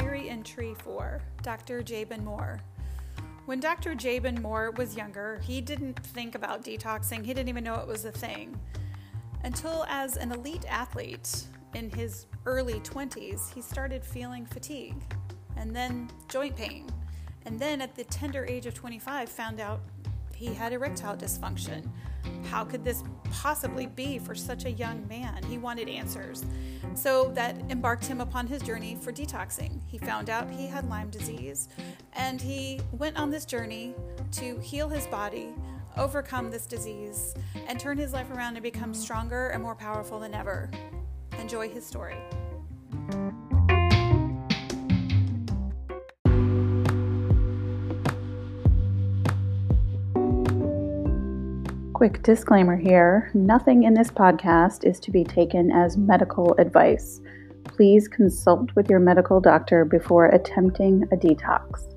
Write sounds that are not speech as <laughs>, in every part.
Diary Entry for Dr. Jabin Moore. When Dr. Jabin Moore was younger, he didn't think about detoxing. He didn't even know it was a thing. Until, as an elite athlete in his early 20s, he started feeling fatigue and then joint pain. And then at the tender age of 25, found out he had erectile dysfunction. How could this possibly be for such a young man? He wanted answers. So that embarked him upon his journey for detoxing. He found out he had Lyme disease and he went on this journey to heal his body, overcome this disease, and turn his life around and become stronger and more powerful than ever. Enjoy his story. Quick disclaimer here nothing in this podcast is to be taken as medical advice. Please consult with your medical doctor before attempting a detox.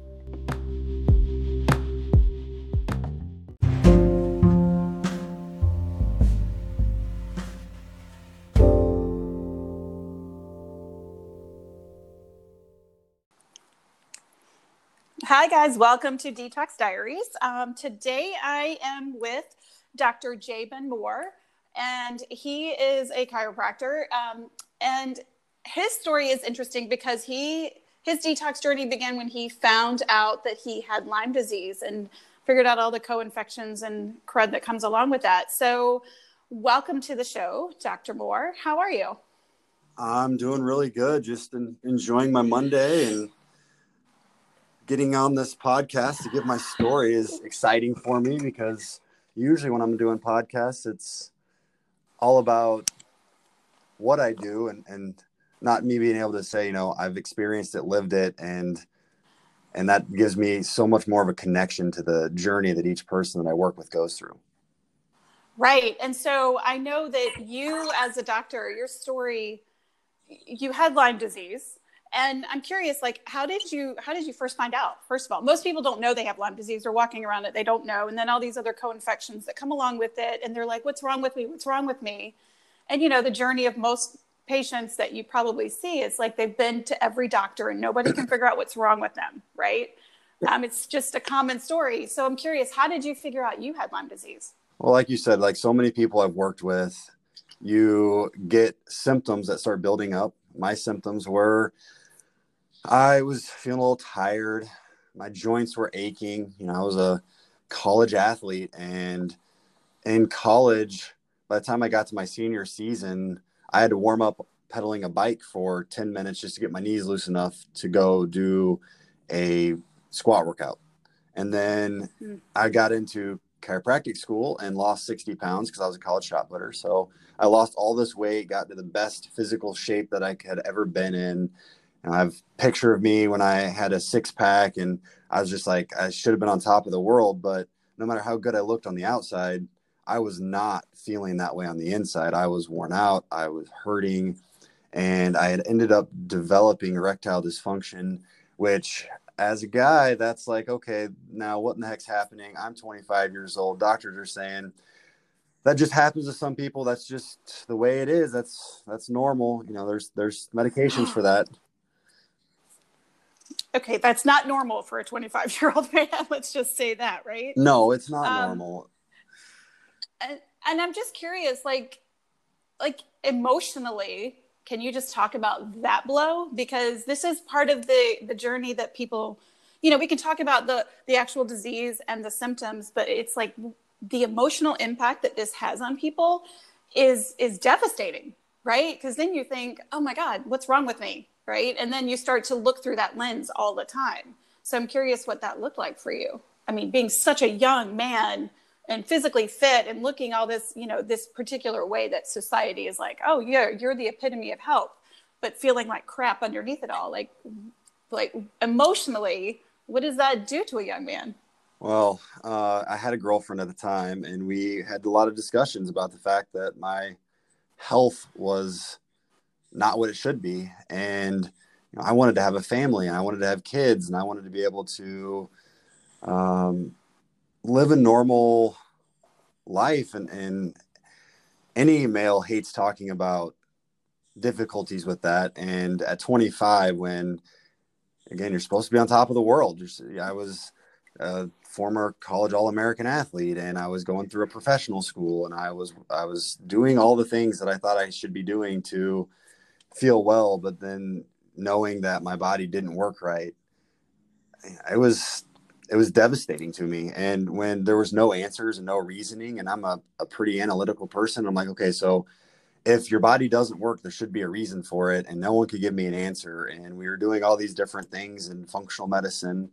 Hi, guys. Welcome to Detox Diaries. Um, today I am with Dr. Jabin Moore, and he is a chiropractor. Um, and his story is interesting because he his detox journey began when he found out that he had Lyme disease and figured out all the co-infections and crud that comes along with that. So, welcome to the show, Dr. Moore. How are you? I'm doing really good. Just in, enjoying my Monday and getting on this podcast to give my story is exciting for me because usually when I'm doing podcasts, it's all about what I do and, and not me being able to say, you know, I've experienced it, lived it, and and that gives me so much more of a connection to the journey that each person that I work with goes through. Right. And so I know that you as a doctor, your story you had Lyme disease and i'm curious like how did you how did you first find out first of all? Most people don't know they have lyme disease. They're walking around it. They don't know. And then all these other co-infections that come along with it. And they're like what's wrong with me? What's wrong with me? And you know the journey of most patients that you probably see is like they've been to every doctor and nobody can figure out what's wrong with them right? Um, it's just a common story. So i'm curious how did you figure out you had lyme disease? Well like you said like so many people i've worked with you get symptoms that start building up. My symptoms were I was feeling a little tired. My joints were aching. You know, I was a college athlete, and in college, by the time I got to my senior season, I had to warm up pedaling a bike for 10 minutes just to get my knees loose enough to go do a squat workout. And then mm. I got into chiropractic school and lost 60 pounds because I was a college shot putter. So I lost all this weight, got to the best physical shape that I had ever been in. And I have a picture of me when I had a six pack and I was just like, I should have been on top of the world. But no matter how good I looked on the outside, I was not feeling that way on the inside. I was worn out, I was hurting, and I had ended up developing erectile dysfunction, which as a guy, that's like, okay, now what in the heck's happening? I'm 25 years old. Doctors are saying that just happens to some people. That's just the way it is. That's that's normal. You know, there's there's medications for that okay, that's not normal for a 25 year old <laughs> man. Let's just say that, right? No, it's not um, normal. And, and I'm just curious, like, like emotionally, can you just talk about that blow? Because this is part of the the journey that people, you know, we can talk about the the actual disease and the symptoms, but it's like the emotional impact that this has on people is is devastating, right? Because then you think, oh my God, what's wrong with me? Right? And then you start to look through that lens all the time. So I'm curious what that looked like for you. I mean, being such a young man and physically fit and looking all this, you know, this particular way that society is like, oh, yeah, you're the epitome of health, but feeling like crap underneath it all. Like, like emotionally, what does that do to a young man? Well, uh, I had a girlfriend at the time, and we had a lot of discussions about the fact that my health was not what it should be. And you know, I wanted to have a family and I wanted to have kids and I wanted to be able to um, live a normal life. And, and any male hates talking about difficulties with that. And at 25, when again, you're supposed to be on top of the world. I was a former college All-American athlete, and I was going through a professional school, and I was I was doing all the things that I thought I should be doing to feel well, but then knowing that my body didn't work right, it was it was devastating to me. And when there was no answers and no reasoning, and I'm a, a pretty analytical person, I'm like, okay, so if your body doesn't work, there should be a reason for it. And no one could give me an answer. And we were doing all these different things in functional medicine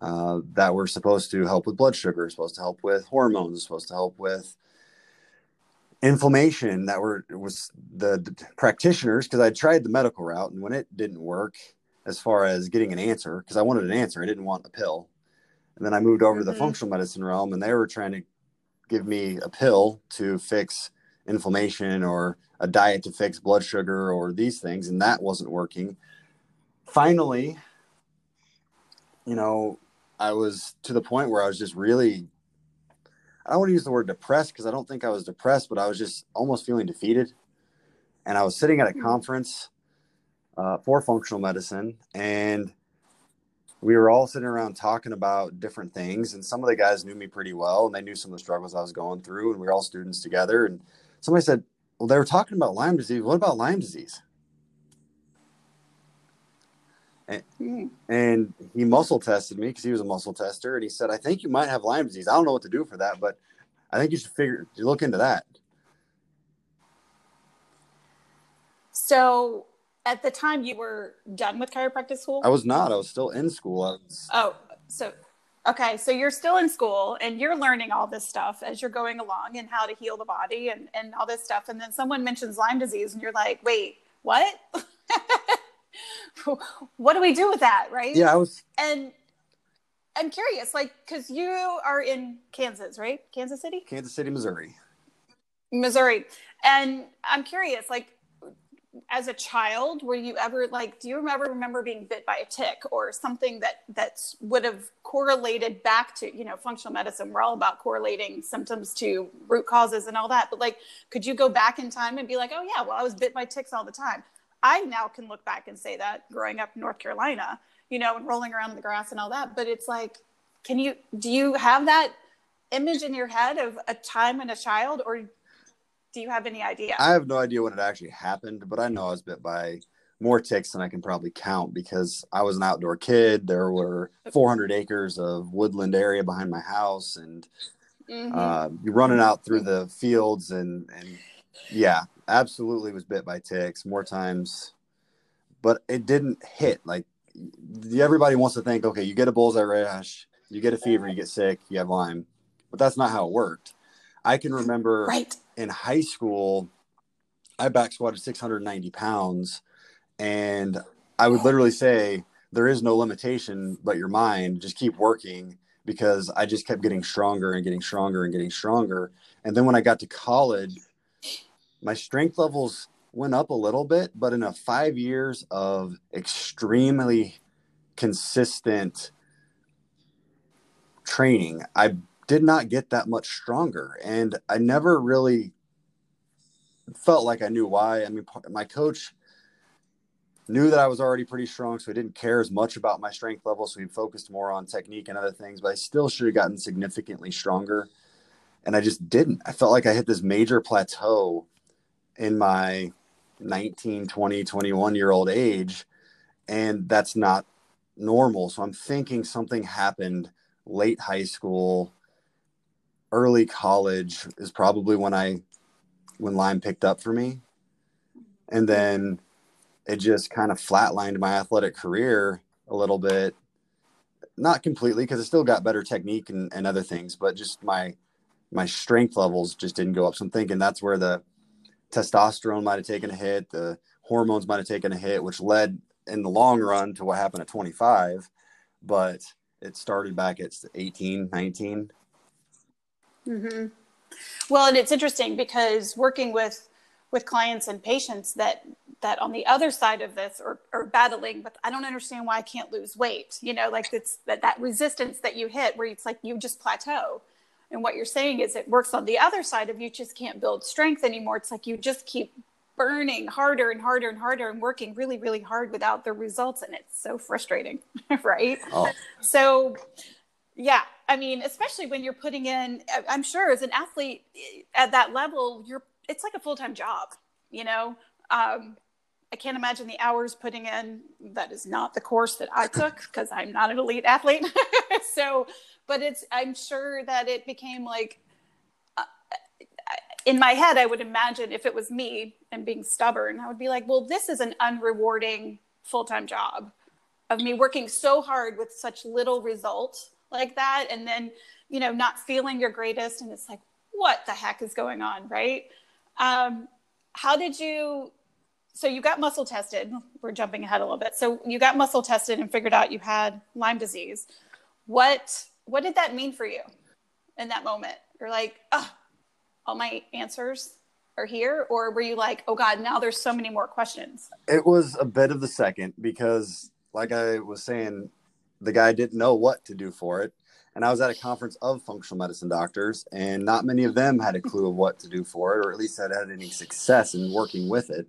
uh, that were supposed to help with blood sugar, supposed to help with hormones, supposed to help with inflammation that were was the, the practitioners because I tried the medical route and when it didn't work as far as getting an answer because I wanted an answer I didn't want a pill and then I moved over mm-hmm. to the mm-hmm. functional medicine realm and they were trying to give me a pill to fix inflammation or a diet to fix blood sugar or these things, and that wasn't working. Finally, you know, I was to the point where I was just really, I don't want to use the word depressed because I don't think I was depressed, but I was just almost feeling defeated. And I was sitting at a hmm. conference uh, for functional medicine, and we were all sitting around talking about different things. And some of the guys knew me pretty well, and they knew some of the struggles I was going through. And we were all students together. And somebody said, well, they were talking about Lyme disease. What about Lyme disease? And, and he muscle tested me because he was a muscle tester, and he said, "I think you might have Lyme disease. I don't know what to do for that, but I think you should figure you look into that." So, at the time, you were done with chiropractic school. I was not. I was still in school. Was... Oh, so Okay, so you're still in school and you're learning all this stuff as you're going along and how to heal the body and, and all this stuff. And then someone mentions Lyme disease and you're like, wait, what? <laughs> <laughs> what do we do with that? Right. Yeah, I was. And I'm curious, like, because you are in Kansas, right? Kansas City? Kansas City, Missouri. Missouri. And I'm curious, like, as a child were you ever like do you ever remember being bit by a tick or something that that would have correlated back to you know functional medicine we're all about correlating symptoms to root causes and all that but like could you go back in time and be like oh yeah well i was bit by ticks all the time i now can look back and say that growing up in north carolina you know and rolling around in the grass and all that but it's like can you do you have that image in your head of a time in a child or do you have any idea? I have no idea when it actually happened, but I know I was bit by more ticks than I can probably count because I was an outdoor kid. There were 400 acres of woodland area behind my house, and mm-hmm. uh, you're running out through the fields, and and yeah, absolutely was bit by ticks more times, but it didn't hit. Like everybody wants to think, okay, you get a bullseye rash, you get a fever, you get sick, you have Lyme, but that's not how it worked. I can remember right in high school, I back squatted 690 pounds, and I would literally say, There is no limitation but your mind. Just keep working because I just kept getting stronger and getting stronger and getting stronger. And then when I got to college, my strength levels went up a little bit, but in a five years of extremely consistent training, I did not get that much stronger. And I never really felt like I knew why. I mean, my coach knew that I was already pretty strong, so he didn't care as much about my strength level. So he focused more on technique and other things, but I still should have gotten significantly stronger. And I just didn't. I felt like I hit this major plateau in my 19, 20, 21 year old age. And that's not normal. So I'm thinking something happened late high school early college is probably when I when Lyme picked up for me. And then it just kind of flatlined my athletic career a little bit. Not completely because I still got better technique and, and other things, but just my my strength levels just didn't go up. So I'm thinking that's where the testosterone might have taken a hit, the hormones might have taken a hit, which led in the long run to what happened at 25. But it started back at 18, 19. Mm-hmm. Well, and it's interesting because working with with clients and patients that that on the other side of this are, are battling but i don't understand why i can't lose weight you know like it's that, that resistance that you hit where it's like you just plateau and what you're saying is it works on the other side of you just can't build strength anymore it's like you just keep burning harder and harder and harder and working really, really hard without the results. And it's so frustrating, <laughs> right? Oh. So, yeah, I mean, especially when you're putting in, I'm sure as an athlete at that level, you're, it's like a full time job, you know? Um, I can't imagine the hours putting in. That is not the course that I took because I'm not an elite athlete. <laughs> so, but it's, I'm sure that it became like, uh, in my head, I would imagine if it was me and being stubborn, I would be like, well, this is an unrewarding full time job of me working so hard with such little result like that. And then, you know, not feeling your greatest. And it's like, what the heck is going on? Right. Um, how did you so you got muscle tested. We're jumping ahead a little bit. So you got muscle tested and figured out you had Lyme disease. What what did that mean for you in that moment? You're like, oh, all my answers are here, or were you like, oh God, now there's so many more questions? It was a bit of the second because, like I was saying, the guy didn't know what to do for it. And I was at a conference of functional medicine doctors, and not many of them had a clue of what to do for it, or at least had had any success in working with it.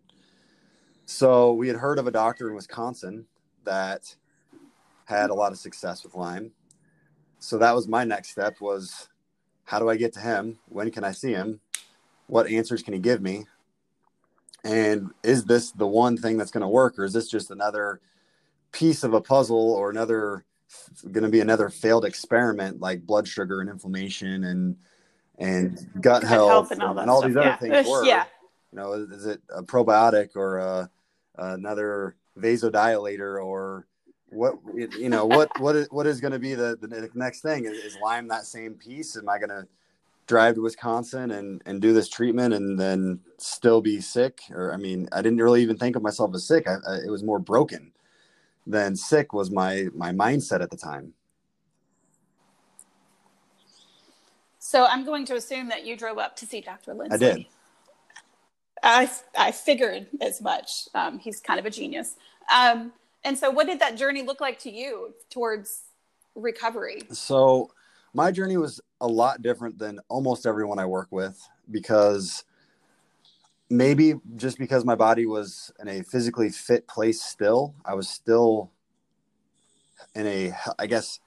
So we had heard of a doctor in Wisconsin that had a lot of success with Lyme. So that was my next step was how do I get to him? When can I see him? What answers can he give me? And is this the one thing that's going to work or is this just another piece of a puzzle or another going to be another failed experiment like blood sugar and inflammation and and gut, gut health, health, and all, and, and all these other yeah. things <laughs> were. yeah. You know, is it a probiotic or a, another vasodilator or what? You know, what what is what is going to be the, the next thing? Is, is Lyme that same piece? Am I going to drive to Wisconsin and and do this treatment and then still be sick? Or I mean, I didn't really even think of myself as sick. I, I, it was more broken than sick was my my mindset at the time. So I'm going to assume that you drove up to see Dr. Lindsley. I did. I, I figured as much. Um, he's kind of a genius. Um, and so, what did that journey look like to you towards recovery? So, my journey was a lot different than almost everyone I work with because maybe just because my body was in a physically fit place still, I was still in a, I guess,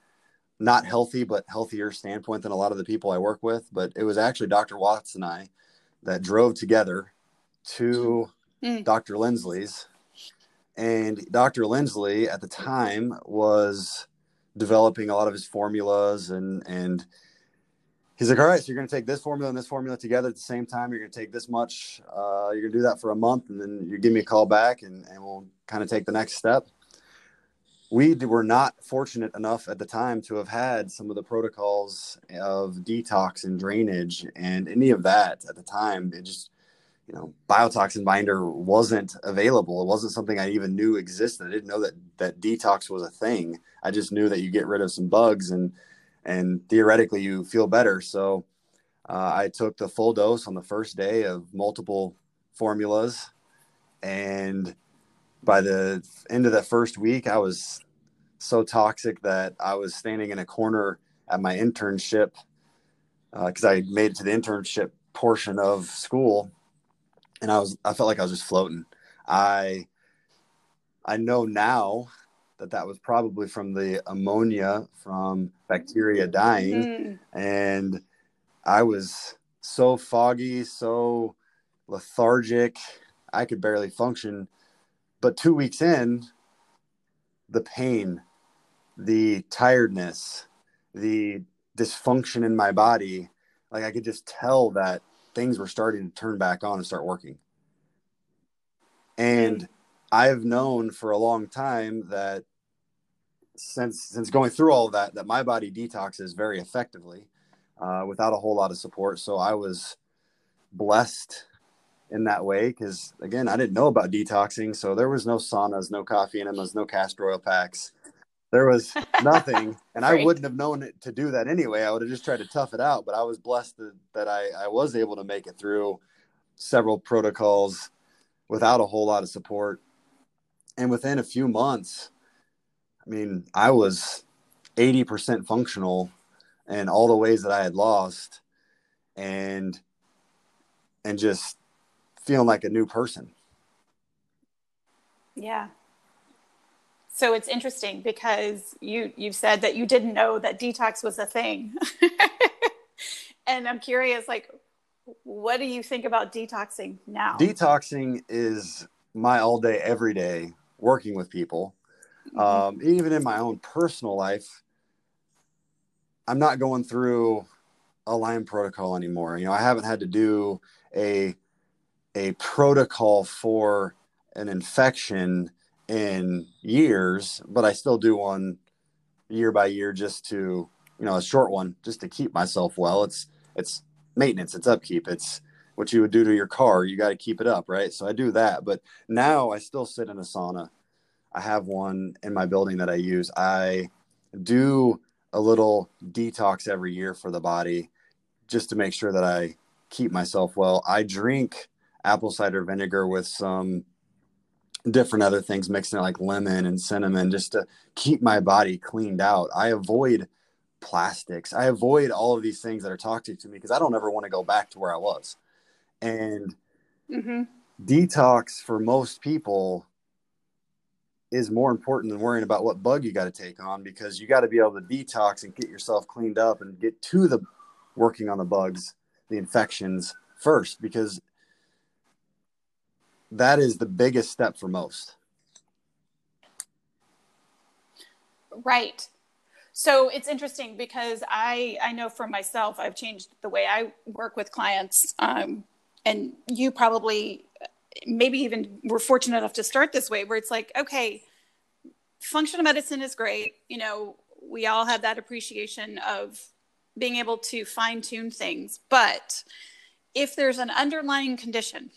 not healthy, but healthier standpoint than a lot of the people I work with. But it was actually Dr. Watts and I that drove together to mm. Dr. Lindsley's. And Dr. Lindsley at the time was developing a lot of his formulas and and he's like, all right, so you're going to take this formula and this formula together at the same time. You're going to take this much. Uh, you're going to do that for a month, and then you give me a call back, and, and we'll kind of take the next step. We were not fortunate enough at the time to have had some of the protocols of detox and drainage and any of that at the time. It just you know, biotoxin binder wasn't available. It wasn't something I even knew existed. I didn't know that that detox was a thing. I just knew that you get rid of some bugs and and theoretically you feel better. So uh, I took the full dose on the first day of multiple formulas, and by the end of the first week, I was so toxic that I was standing in a corner at my internship because uh, I made it to the internship portion of school and I was I felt like I was just floating. I I know now that that was probably from the ammonia from bacteria dying, mm. and I was so foggy, so lethargic, I could barely function. But two weeks in, the pain, the tiredness, the dysfunction in my body, like I could just tell that things were starting to turn back on and start working. And mm. I've known for a long time that since since going through all that, that my body detoxes very effectively uh, without a whole lot of support. So I was blessed in that way because again, I didn't know about detoxing, so there was no saunas, no coffee enemas, no castor oil packs. There was nothing, <laughs> and I wouldn't have known to do that anyway. I would have just tried to tough it out. But I was blessed that, that I, I was able to make it through several protocols without a whole lot of support. And within a few months, I mean, I was 80% functional and all the ways that I had lost and and just feeling like a new person. Yeah. So it's interesting because you you've said that you didn't know that detox was a thing. <laughs> and I'm curious like what do you think about detoxing now? Detoxing is my all day every day working with people. Mm-hmm. Um, even in my own personal life, I'm not going through a Lyme protocol anymore. You know, I haven't had to do a a protocol for an infection in years, but I still do one year by year just to, you know, a short one just to keep myself well. It's it's maintenance, it's upkeep, it's what you would do to your car. You got to keep it up, right? So I do that. But now I still sit in a sauna. I have one in my building that I use. I do a little detox every year for the body just to make sure that I keep myself well. I drink apple cider vinegar with some different other things, mixing it like lemon and cinnamon just to keep my body cleaned out. I avoid plastics. I avoid all of these things that are toxic to me because I don't ever want to go back to where I was. And mm-hmm. detox for most people is more important than worrying about what bug you got to take on because you got to be able to detox and get yourself cleaned up and get to the working on the bugs, the infections first because that is the biggest step for most. Right. So it's interesting because I I know for myself I've changed the way I work with clients, um, and you probably maybe even were fortunate enough to start this way where it's like okay functional medicine is great you know we all have that appreciation of being able to fine tune things but if there's an underlying condition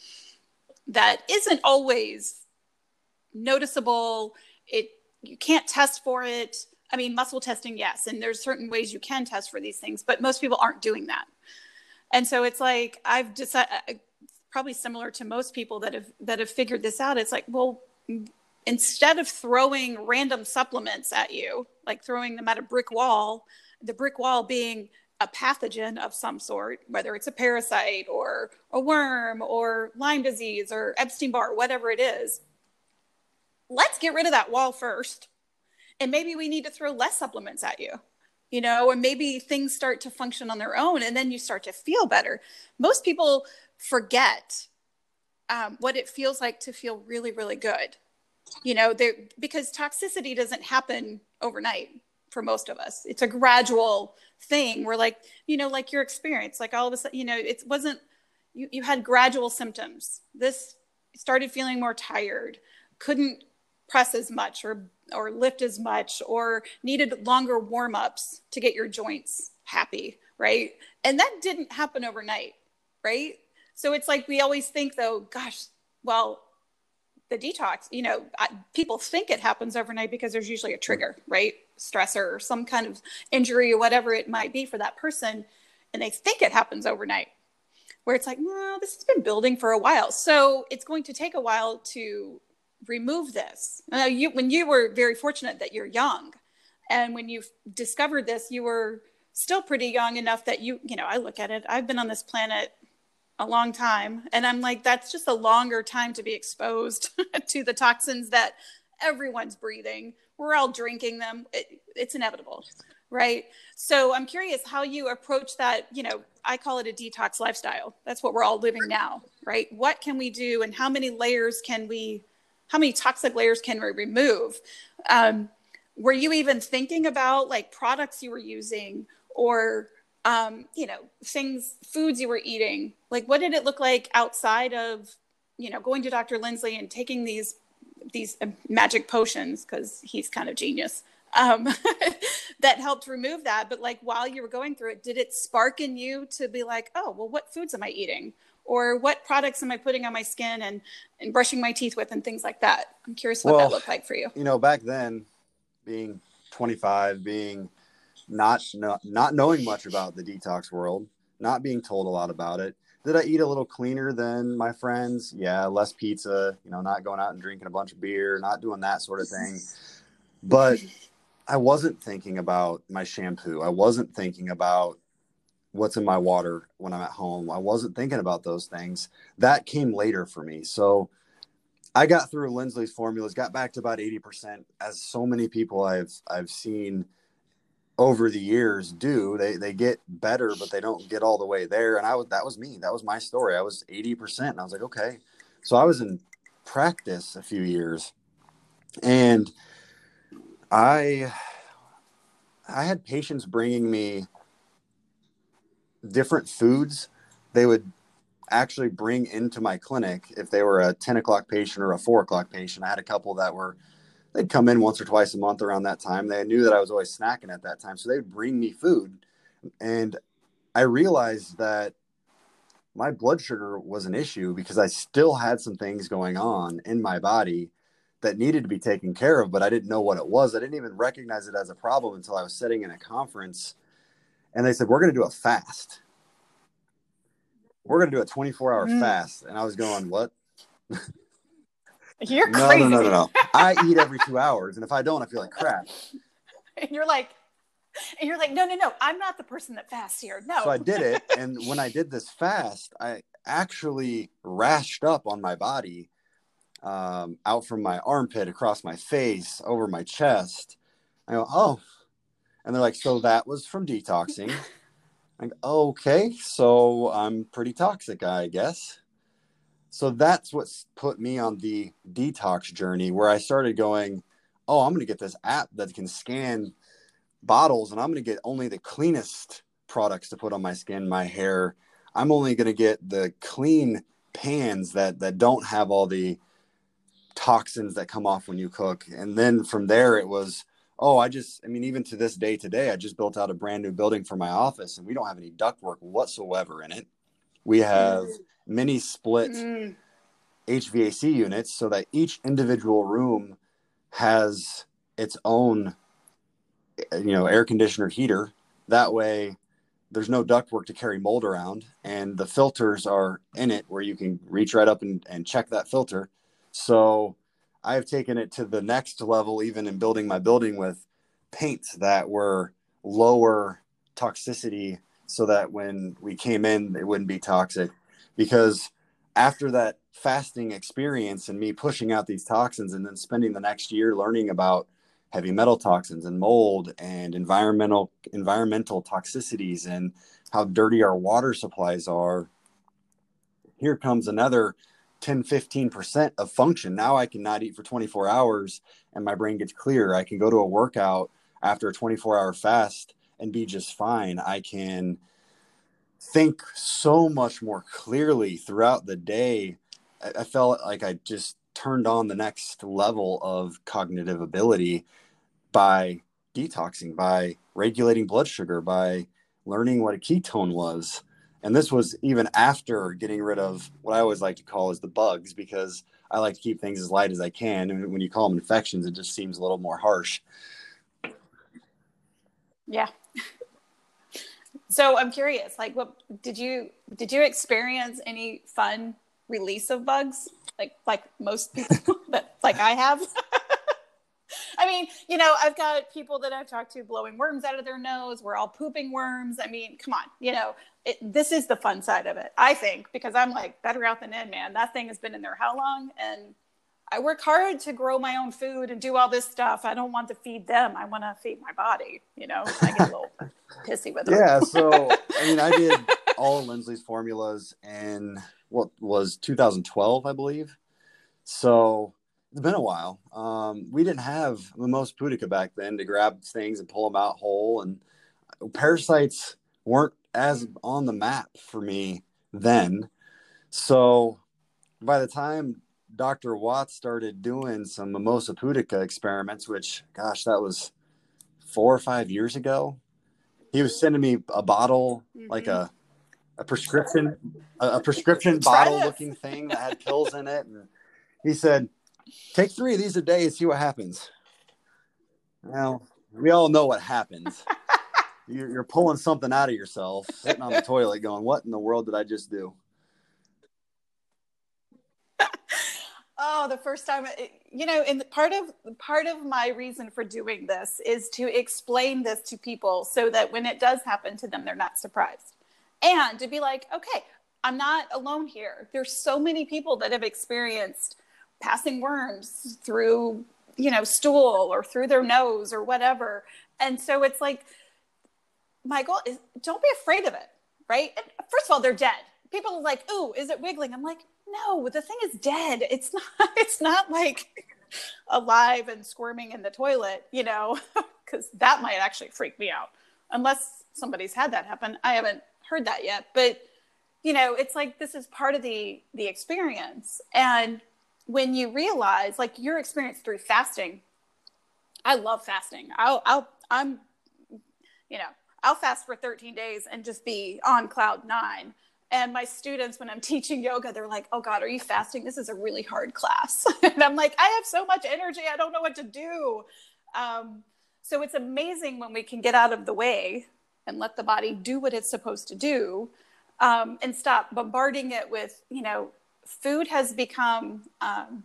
that isn't always noticeable. It you can't test for it. I mean muscle testing yes and there's certain ways you can test for these things but most people aren't doing that. And so it's like i've decided uh, uh, probably similar to most people that have that have figured this out. It's like well instead of throwing random supplements at you like throwing them at a brick wall the brick wall being a pathogen of some sort whether it's a parasite or a worm or lyme disease or epstein-barr whatever it is let's get rid of that wall first and maybe we need to throw less supplements at you you know, and maybe things start to function on their own and then you start to feel better. Most people forget um, what it feels like to feel really, really good. You know, because toxicity doesn't happen overnight for most of us. It's a gradual thing. We're like, you know, like your experience, like all of a sudden, you know, it wasn't, you, you had gradual symptoms. This started feeling more tired, couldn't press as much or or lift as much or needed longer warm-ups to get your joints happy, right? And that didn't happen overnight, right? So it's like we always think, though, gosh, well, the detox, you know, I, people think it happens overnight because there's usually a trigger, right? Stressor or some kind of injury or whatever it might be for that person. And they think it happens overnight, where it's like, no, this has been building for a while. So it's going to take a while to remove this. Uh, you, when you were very fortunate that you're young, and when you discovered this, you were still pretty young enough that you, you know, I look at it, I've been on this planet a long time. And I'm like, that's just a longer time to be exposed <laughs> to the toxins that everyone's breathing. We're all drinking them. It, it's inevitable. Right. So I'm curious how you approach that. You know, I call it a detox lifestyle. That's what we're all living now. Right. What can we do and how many layers can we, how many toxic layers can we remove? Um, were you even thinking about like products you were using or um, you know, things, foods you were eating. Like, what did it look like outside of, you know, going to Dr. Lindsley and taking these these uh, magic potions because he's kind of genius um, <laughs> that helped remove that. But like while you were going through it, did it spark in you to be like, oh, well, what foods am I eating? Or what products am I putting on my skin and, and brushing my teeth with and things like that? I'm curious what well, that looked like for you. You know, back then, being 25, being not not knowing much about the detox world, not being told a lot about it. Did I eat a little cleaner than my friends? Yeah, less pizza, you know, not going out and drinking a bunch of beer, not doing that sort of thing. But I wasn't thinking about my shampoo. I wasn't thinking about what's in my water when I'm at home. I wasn't thinking about those things. That came later for me. So I got through Lindsley's formulas, got back to about 80%, as so many people I've I've seen over the years do. They they get better, but they don't get all the way there. And I was that was me. That was my story. I was 80%. And I was like, okay. So I was in practice a few years. And I I had patients bringing me different foods they would actually bring into my clinic if they were a 10 o'clock patient or a 4 o'clock patient. I had a couple that were, they'd come in once or twice a month around that time. They knew that I was always snacking at that time. So they would bring me food. And I realized that my blood sugar was an issue because I still had some things going on in my body that needed to be taken care of, but I didn't know what it was. I didn't even recognize it as a problem until I was sitting in a conference and they said, We're going to do a fast. We're going to do a 24 hour mm. fast. And I was going, What? <laughs> You're no, crazy. No, no, no, no. <laughs> I eat every two hours. And if I don't, I feel like crap. And you're like, and you're like, no, no, no, I'm not the person that fasts here. No. So I did it. And when I did this fast, I actually rashed up on my body um, out from my armpit, across my face, over my chest. I go, oh. And they're like, so that was from detoxing. <laughs> I'm like, okay, so I'm pretty toxic, I guess. So that's what's put me on the detox journey where I started going, oh, I'm going to get this app that can scan bottles and I'm going to get only the cleanest products to put on my skin, my hair. I'm only going to get the clean pans that that don't have all the toxins that come off when you cook. And then from there, it was, oh, I just, I mean, even to this day today, I just built out a brand new building for my office and we don't have any ductwork whatsoever in it. We have mm. Mini split mm. HVAC units so that each individual room has its own, you know, air conditioner heater. That way, there's no ductwork to carry mold around, and the filters are in it where you can reach right up and, and check that filter so I've taken it to the next level, even in building my building with paints that were lower toxicity so that when we came in, it wouldn't be toxic. Because after that fasting experience and me pushing out these toxins and then spending the next year learning about heavy metal toxins and mold and environmental environmental toxicities and how dirty our water supplies are here comes another 10 15% of function. Now i can not eat for 24 hours and my brain gets clear. I can go to a workout after a 24 hour fast and be just fine. I can think so much more clearly throughout the day I, I felt like i just turned on the next level of cognitive ability by detoxing by regulating blood sugar by learning what a ketone was and this was even after getting rid of what I always like to call as the bugs because I like to keep things as light as I can. And when you call them infections, it just seems a little more harsh. Yeah. So I'm curious, like what did you did you experience any fun release of bugs? Like like most <laughs> people that like I have? <laughs> I mean, you know, I've got people that I've talked to blowing worms out of their nose. We're all pooping worms. I mean, come on, you know, it, this is the fun side of it, I think, because I'm like better out than in, man. That thing has been in there how long? And I work hard to grow my own food and do all this stuff. I don't want to feed them. I want to feed my body. You know, I get a little <laughs> pissy with it. Yeah. So, I mean, I did <laughs> all of Lindsley's formulas in what was 2012, I believe. So it's been a while. Um, we didn't have the Mimosa pudica back then to grab things and pull them out whole. And parasites weren't as on the map for me then. So by the time Dr. Watts started doing some Mimosa pudica experiments, which, gosh, that was four or five years ago, he was sending me a bottle, mm-hmm. like a a prescription, a, a prescription <laughs> bottle looking thing that had pills in it. And he said, Take three of these a day and see what happens. Well, we all know what happens. <laughs> you're, you're pulling something out of yourself, sitting on the toilet, going, "What in the world did I just do?" <laughs> oh, the first time, you know, and part of part of my reason for doing this is to explain this to people so that when it does happen to them, they're not surprised. and to be like, okay, I'm not alone here. There's so many people that have experienced passing worms through, you know, stool or through their nose or whatever. And so it's like, my goal is don't be afraid of it, right? First of all, they're dead. People are like, "Ooh, is it wiggling?" I'm like, "No, the thing is dead. It's <laughs> not. It's not like alive and squirming in the toilet, you know, <laughs> because that might actually freak me out. Unless somebody's had that happen, I haven't heard that yet. But you know, it's like this is part of the the experience, and when you realize, like your experience through fasting, I love fasting. I'll, I'll, I'm, you know, I'll fast for 13 days and just be on cloud nine. And my students, when I'm <laughs> teaching yoga, they're like, oh God, are you fasting? This is a really hard class. <laughs> and I'm like, I have so much energy. I don't know what to do. Um, so it's amazing when we can get out of the way and let the body do what it's supposed to do um, and stop bombarding it with, you know, food has become, um,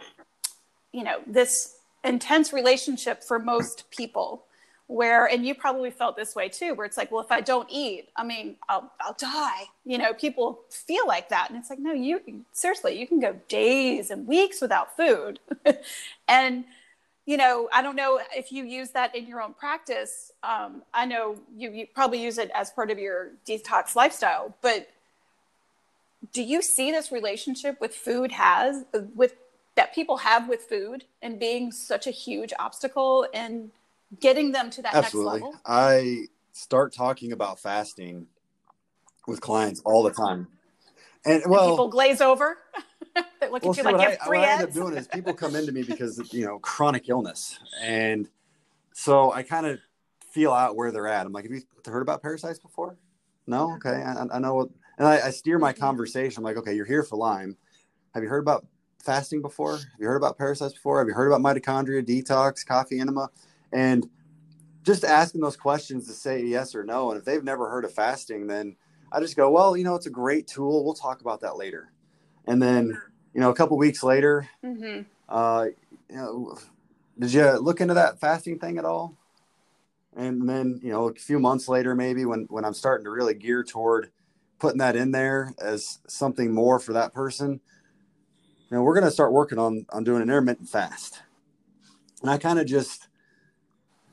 you know, this intense relationship for most people where and you probably felt this way too where it's like well if i don't eat i mean i'll i'll die. You know people feel like that. And it's like no you seriously you can go days and weeks without food. <laughs> And you know i don't know if you use that in your own practice. Um, i know you, you probably use it as part of your detox lifestyle but do you see this relationship with food has with that people have with food and being such a huge obstacle in getting them to that Absolutely. next level? I start talking about fasting with clients all the time. And well, and people glaze over. <laughs> they look well, at you like you I, have free what I end up doing is people come into me <laughs> because you know chronic illness, and so I kind of feel out where they're at. I'm like, have you heard about parasites before? No, okay, I, I know. What, and I, I steer my Mhm. conversation. I'm like, okay, you're here for Lyme. Have you heard about fasting before? Have you heard about parasites before? Have you heard about mitochondria, detox, coffee enema? And just asking those questions to say yes or no. And if they've never heard of fasting, then I just go, well, you know, it's a great tool. We'll talk about that later. And then, you know, a couple weeks later, hmm uh, you know, did you look into that fasting thing at all? And then, you know, a few months later, maybe when when I'm starting to really gear toward putting that in there as something more for that person, you know, we're going to start working on on doing an intermittent fast. And I kind of just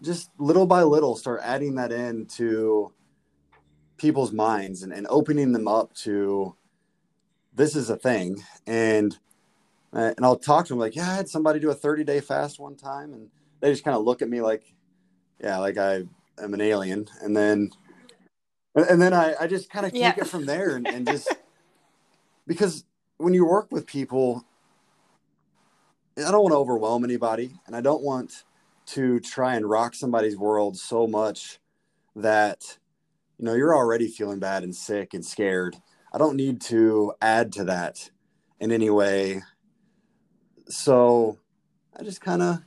just little by little start adding that in to people's minds and, and opening them up to this is a thing and uh, and I'll talk to them like, yeah, I had somebody do a 30 day fast one time, and they just kind of look at me like, yeah, like I am an alien, and then and then I, I just kind of take Yeah. it from there and, and just <laughs> because when you work with people, I don't want to overwhelm anybody, and I don't want to try and rock somebody's world so much that you know you're already feeling bad and sick and scared. I don't need to add to that in any way so I just kind of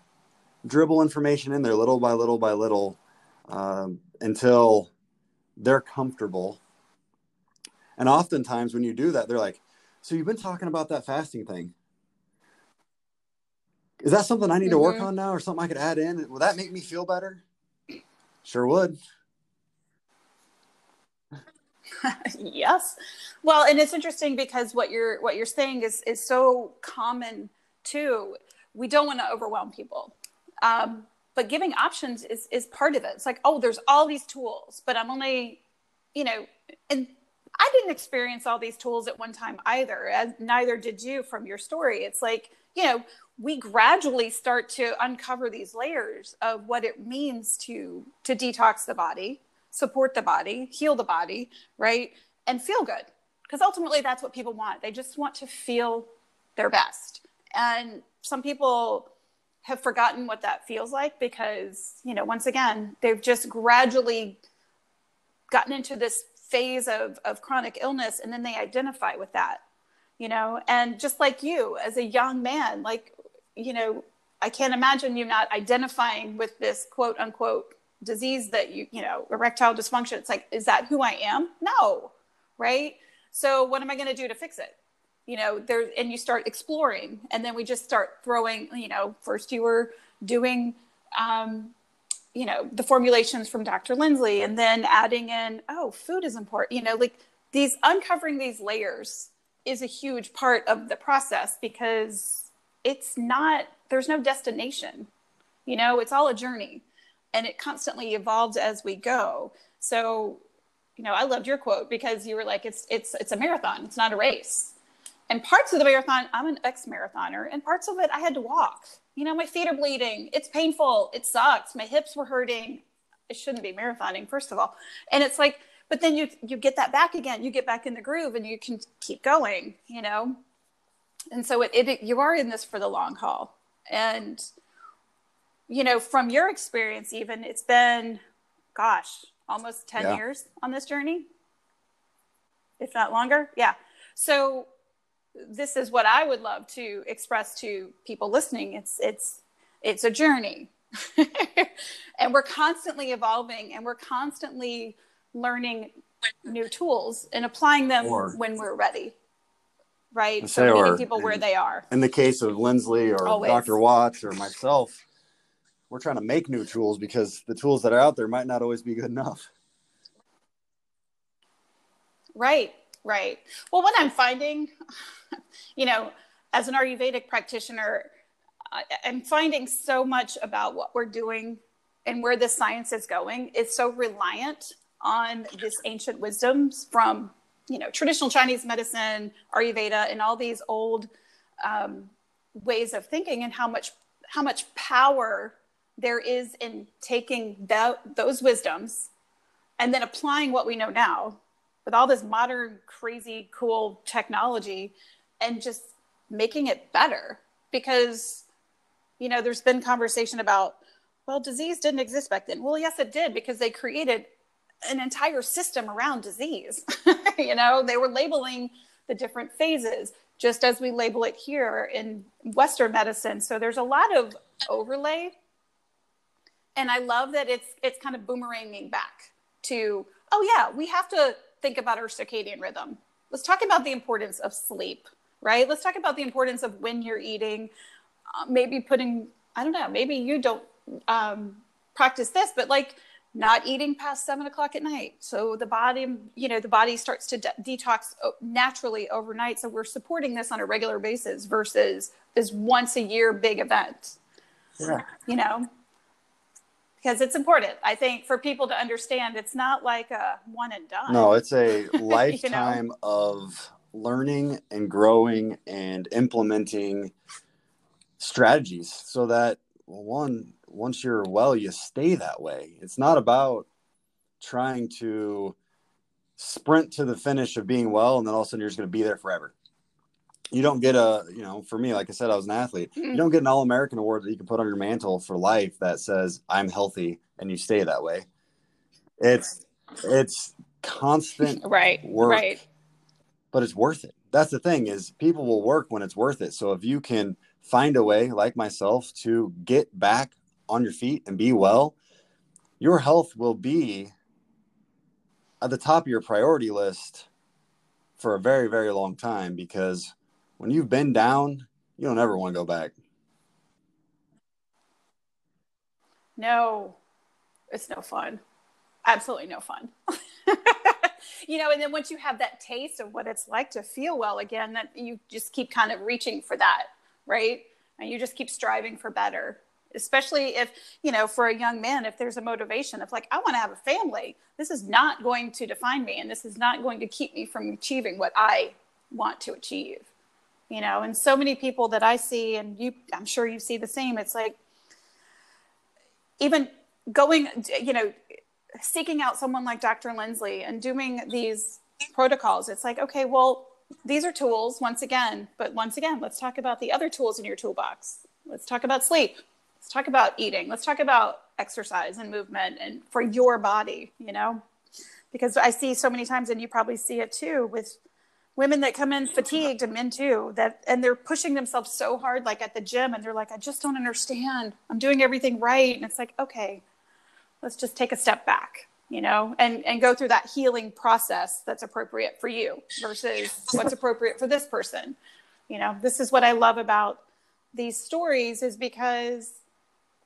dribble information in there little by little by little um, until they're comfortable. And oftentimes, when you do that, they're like, "So you've been talking about that fasting thing? Is that something I need to work Mhm. on now, or something I could add in? Will that make me feel better?" Sure would. <laughs> yes. Well, and it's interesting because what you're what you're saying is is so common too. We don't want to overwhelm people. Um, but giving options is is part of it. It's like, oh, there's all these tools, but I'm only, you know, and I didn't experience all these tools at one time either, as neither did you from your story. It's like, you know, we gradually start to uncover these layers of what it means to to detox the body, support the body, heal the body, right? And feel good. Because ultimately that's what people want. They just want to feel their best. And some people have forgotten what that feels like because, you know, once again, they've just gradually gotten into this phase of, of chronic illness and then they identify with that, you know, and just like you as a young man, like, you know, I can't imagine you not identifying with this quote unquote disease that you, you know, erectile dysfunction. It's like, is that who I am? No. Right. So what am I going to do to fix it? You know, there, and you start exploring and then we just start throwing, you know, first you were doing, um, you know, the formulations from Dr. Lindsley and then adding in, oh, food is important, you know, like these uncovering these layers is a huge part of the process because it's not there's no destination you know it's all a journey and it constantly evolves as we go. So you know i loved your quote because you were like it's it's it's a marathon it's not a race. And parts of the marathon i'm an ex-marathoner and parts of it i had to walk. You know my feet are bleeding it's painful it sucks my hips were hurting. I shouldn't be marathoning first of all. And it's like but then you you get that back again. You get back in the groove and you can keep going you know? And so it, it you are in this for the long haul. And you know from your experience even it's been gosh almost 10 yeah. years on this journey if not longer. Yeah. So this is what i would love to express to people listening. It's it's it's a journey. <laughs> And we're constantly evolving and we're constantly learning new tools and applying them or, when we're ready. Right. So meeting or, people where they are. In the case of Lindsley or Always. Dr. Watts or myself, we're trying to make new tools because the tools that are out there might not always be good enough. Right, right. Well, what I'm finding, <laughs> you know, as an Ayurvedic practitioner, I'm finding so much about what we're doing and where the science is going is so reliant on this ancient wisdoms from you know traditional Chinese medicine, Ayurveda, and all these old um, ways of thinking, and how much how much power there is in taking that, those wisdoms and then applying what we know now with all this modern, crazy, cool technology and just making it better. Because, you know, there's been conversation about, well, disease didn't exist back then. Well, yes, it did because they created an entire system around disease. <laughs> you know, they were labeling the different phases, just as we label it here in Western medicine. So there's a lot of overlay. And I love that it's it's kind of boomeranging back to, oh yeah, we have to think about our circadian rhythm. Let's talk about the importance of sleep, right? Let's talk about the importance of when you're eating. Uh, maybe putting, I don't know, maybe you don't um, practice this, but like not eating past seven o'clock at night. So the body, you know, the body starts to de- detox oh, naturally overnight. So we're supporting this on a regular basis versus this once a year big event. Yeah. You know, because it's important, I think, for people to understand it's not like a one and done. No, it's a lifetime <laughs> you know? of learning and growing and implementing strategies so that well, one once you're well, you stay that way. It's not about trying to sprint to the finish of being well and then all of a sudden you're just going to be there forever. You don't get a, you know, for me, like I said, I was an athlete. You mm-hmm. don't get an All American award that you can put on your mantle for life that says I'm healthy and you stay that way. It's it's constant <laughs> right work, right. but it's worth it. That's the thing is people will work when it's worth it. So if you can find a way, like myself, to get back on your feet and be well, your health will be at the top of your priority list for a very, very long time because when you've been down, you don't ever want to go back. No, it's no fun. Absolutely no fun. <laughs> you know, and then once you have that taste of what it's like to feel well again, that you just keep kind of reaching for that, right? And you just keep striving for better especially if you know for a young man if there's a motivation of like i want to have a family this is not going to define me and this is not going to keep me from achieving what i want to achieve you know? And so many people that i see and you i'm sure you see the same it's like even going you know seeking out someone like dr lindsley and doing these protocols it's like okay well these are tools once again but once again let's talk about the other tools in your toolbox. Let's talk about sleep let's talk about eating. Let's talk about exercise and movement and for your body you know? Because i see so many times and you probably see it too with women that come in fatigued and men too that and they're pushing themselves so hard like at the gym and they're like i just don't understand. I'm doing everything right. And it's like okay let's just take a step back you know? And and go through that healing process that's appropriate for you versus what's appropriate for this person you know? This is what i love about these stories is because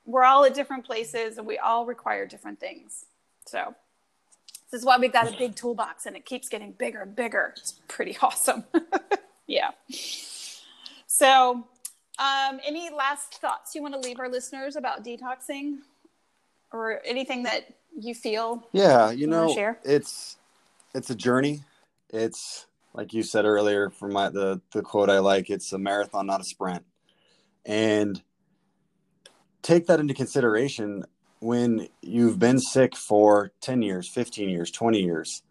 we're all at different places and we all require different things. So This is why we've got a big toolbox and it keeps getting bigger and bigger. It's pretty <laughs> awesome. <laughs> yeah. So, um, any last thoughts you want to leave our listeners about detoxing or anything that you feel? Yeah, you, you know, it's it's a journey. It's like you said earlier from my the the quote I like, it's a marathon, not a sprint. And take that into consideration when you've been sick for 10 years, 15 years, 20 years.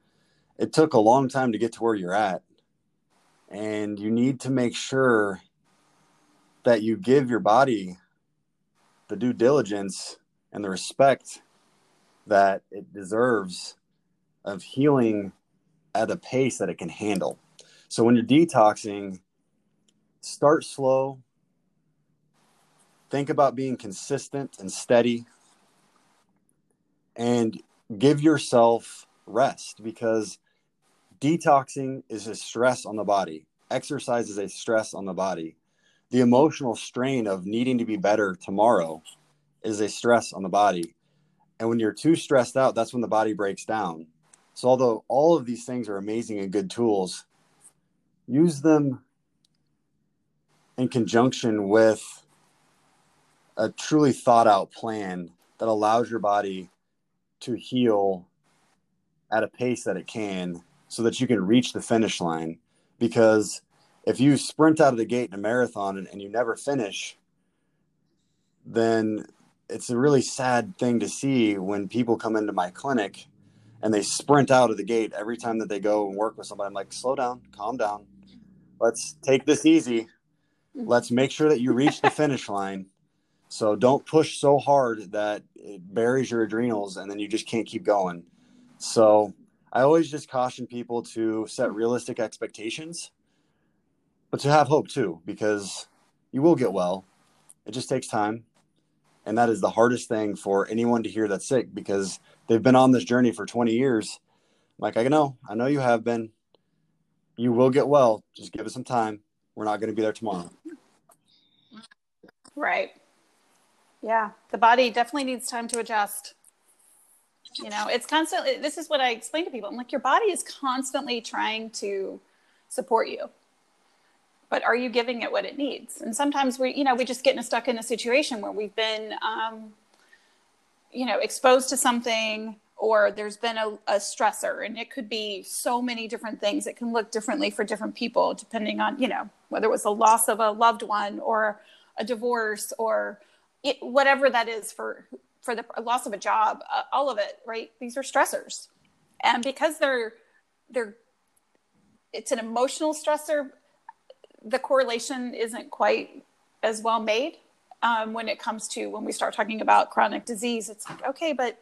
It took a long time to get to where you're at. And you need to make sure that you give your body the due diligence and the respect that it deserves of healing at a pace that it can handle. So when you're detoxing, start slow. Think about being consistent and steady and give yourself rest because detoxing is a stress on the body. Exercise is a stress on the body. The emotional strain of needing to be better tomorrow is a stress on the body. And when you're too stressed out, that's when the body breaks down. So, although all of these things are amazing and good tools, use them in conjunction with a truly thought out plan that allows your body to heal at a pace that it can so that you can reach the finish line. Because if you sprint out of the gate in a marathon and, and you never finish, then it's a really sad thing to see when people come into my clinic and they sprint out of the gate every time that they go and work with somebody. I'm like, slow down, calm down. Let's take this easy. Let's make sure that you reach the finish line. So don't push so hard that it buries your adrenals and then you just can't keep going. So I always just caution people to set realistic expectations, but to have hope too, because you will get well. It just takes time. And that is the hardest thing for anyone to hear that's sick because they've been on this journey for 20 years. Like, I know, I know you have been. You will get well. Just give it some time. We're not going to be there tomorrow. Right. Yeah. The body definitely needs time to adjust. You know, it's constantly, this is what I explain to people. I'm like, your body is constantly trying to support you but are you giving it what it needs and sometimes we you know we just get stuck in a situation where we've been um, you know exposed to something or there's been a, a, stressor and it could be so many different things it can look differently for different people depending on you know whether it was the loss of a loved one or a divorce or it, whatever that is for for the loss of a job uh, all of it right these are stressors and because they're they're it's an emotional stressor the correlation isn't quite as well made um, when it comes to when we start talking about chronic disease. It's like, okay, but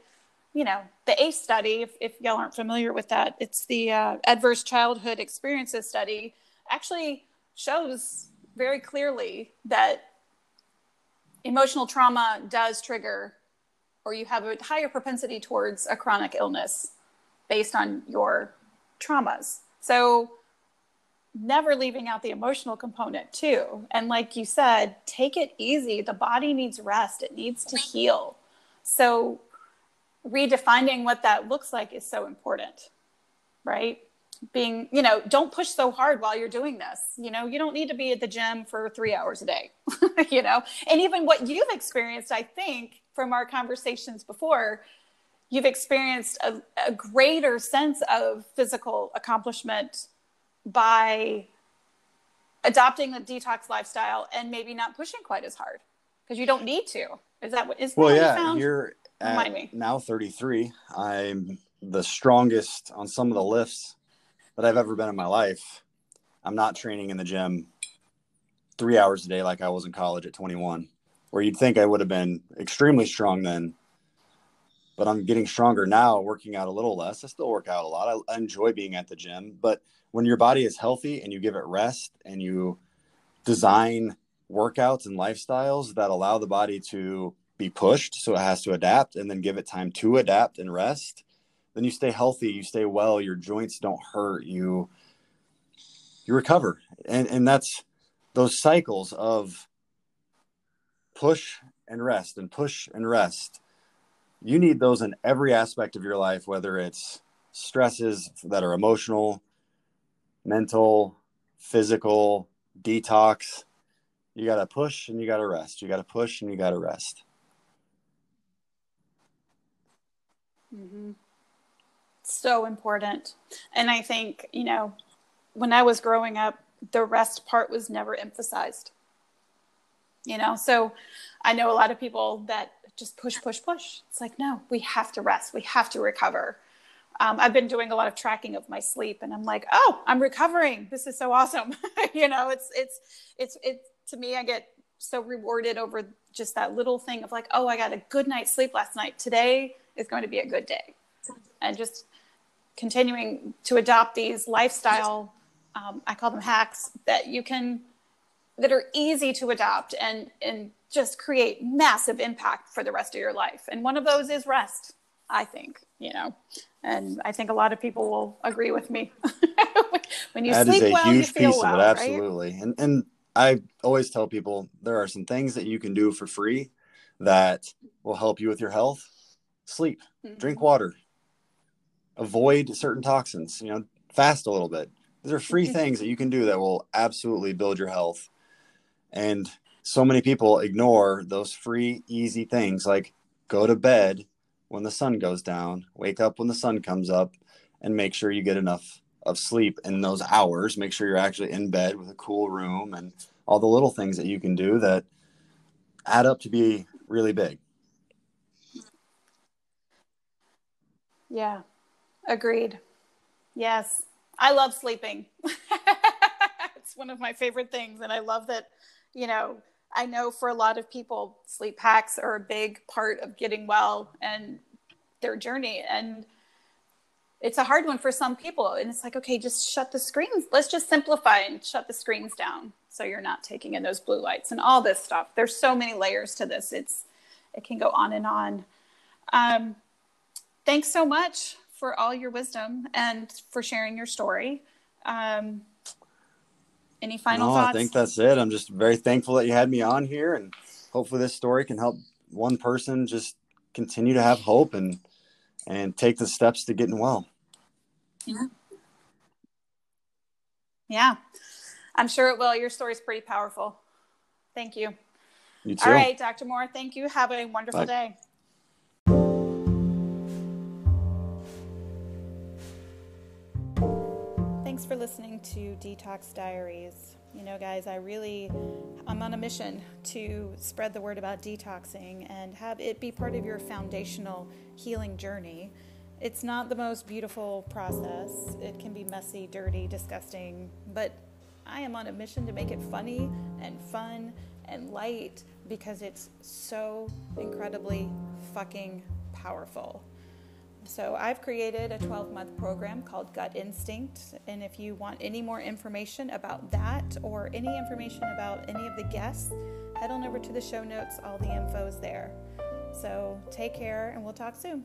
you know, the ACE study, if, if y'all aren't familiar with that, it's the uh, Adverse Childhood Experiences study, actually shows very clearly that emotional trauma does trigger or you have a higher propensity towards a chronic illness based on your traumas. So never leaving out the emotional component too. And like you said, take it easy. The body needs rest, it needs to heal. So redefining what that looks like is so important, right? Being, you know, don't push so hard while you're doing this. You know, you don't need to be at the gym for three hours a day, <laughs> you know, and even what you've experienced, I think, from our conversations before, you've experienced a, a greater sense of physical accomplishment by adopting a detox lifestyle and maybe not pushing quite as hard because you don't need to. Is that what is well, yeah, you you're Remind me. now 33. I'm the strongest on some of the lifts that I've ever been in my life. I'm not training in the gym three hours a day like I was in college at 21, where you'd think I would have been extremely strong then. But I'm getting stronger now, working out a little less. I still work out a lot. I, I enjoy being at the gym, but when your body is healthy and you give it rest and you design workouts and lifestyles that allow the body to be pushed so it has to adapt and then give it time to adapt and rest then you stay healthy you stay well your joints don't hurt you you recover and and that's those cycles of push and rest and push and rest you need those in every aspect of your life whether it's stresses that are emotional, mental, physical, detox. You got to push and you got to rest. You got to push and you got to rest. Mm-hmm. So important. And I think, you know, when I was growing up, the rest part was never emphasized. You know, so I know a lot of people that just push, push, push. It's like, no, we have to rest. We have to recover. Um, I've been doing a lot of tracking of my sleep, and I'm like, oh, I'm recovering. This is so awesome. <laughs> you know, it's it's it's it's to me, I get so rewarded over just that little thing of like, oh, I got a good night's sleep last night. Today is going to be a good day, and just continuing to adopt these lifestyle, um, I call them hacks that you can that are easy to adopt and and just create massive impact for the rest of your life. And one of those is rest, I think, you know. And I think a lot of people will agree with me. <laughs> when you that sleep is a well, huge you feel piece well, of it, right? absolutely. And and I always tell people there are some things that you can do for free that will help you with your health. Sleep, Mhm. drink water, avoid certain toxins, you know, fast a little bit. These are free mm-hmm. things that you can do that will absolutely build your health. And so many people ignore those free, easy things like go to bed when the sun goes down, wake up when the sun comes up, and make sure you get enough of sleep in those hours. Make sure you're actually in bed with a cool room and all the little things that you can do that add up to be really big. Yeah, agreed. Yes, I love sleeping. <laughs> it's one of my favorite things. And I love that, you know, I know for a lot of people, sleep hacks are a big part of getting well and their journey. And it's a hard one for some people. And it's like, okay, just shut the screens. Let's just simplify and shut the screens down so you're not taking in those blue lights and all this stuff. There's so many layers to this. It's, it can go on and on. Um, thanks so much for all your wisdom and for sharing your story. Um, any final no, thoughts? I think that's it. I'm just very thankful that you had me on here, and hopefully this story can help one person just continue to have hope and and take the steps to getting well. yeah, Yeah. I'm sure it will. Your story is pretty powerful. Thank you. You too. All right, Dr. Moore, thank you. Have a wonderful Bye. day. Thanks for listening to Detox Diaries. You know, guys, I really, I'm on a mission to spread the word about detoxing and have it be part of your foundational healing journey. It's not the most beautiful process. It can be messy, dirty, disgusting, but I am on a mission to make it funny and fun and light because it's so incredibly fucking powerful. So, I've created a 12 month program called Gut Instinct. And if you want any more information about that or any information about any of the guests, head on over to the show notes. All the info is there. So, take care and we'll talk soon.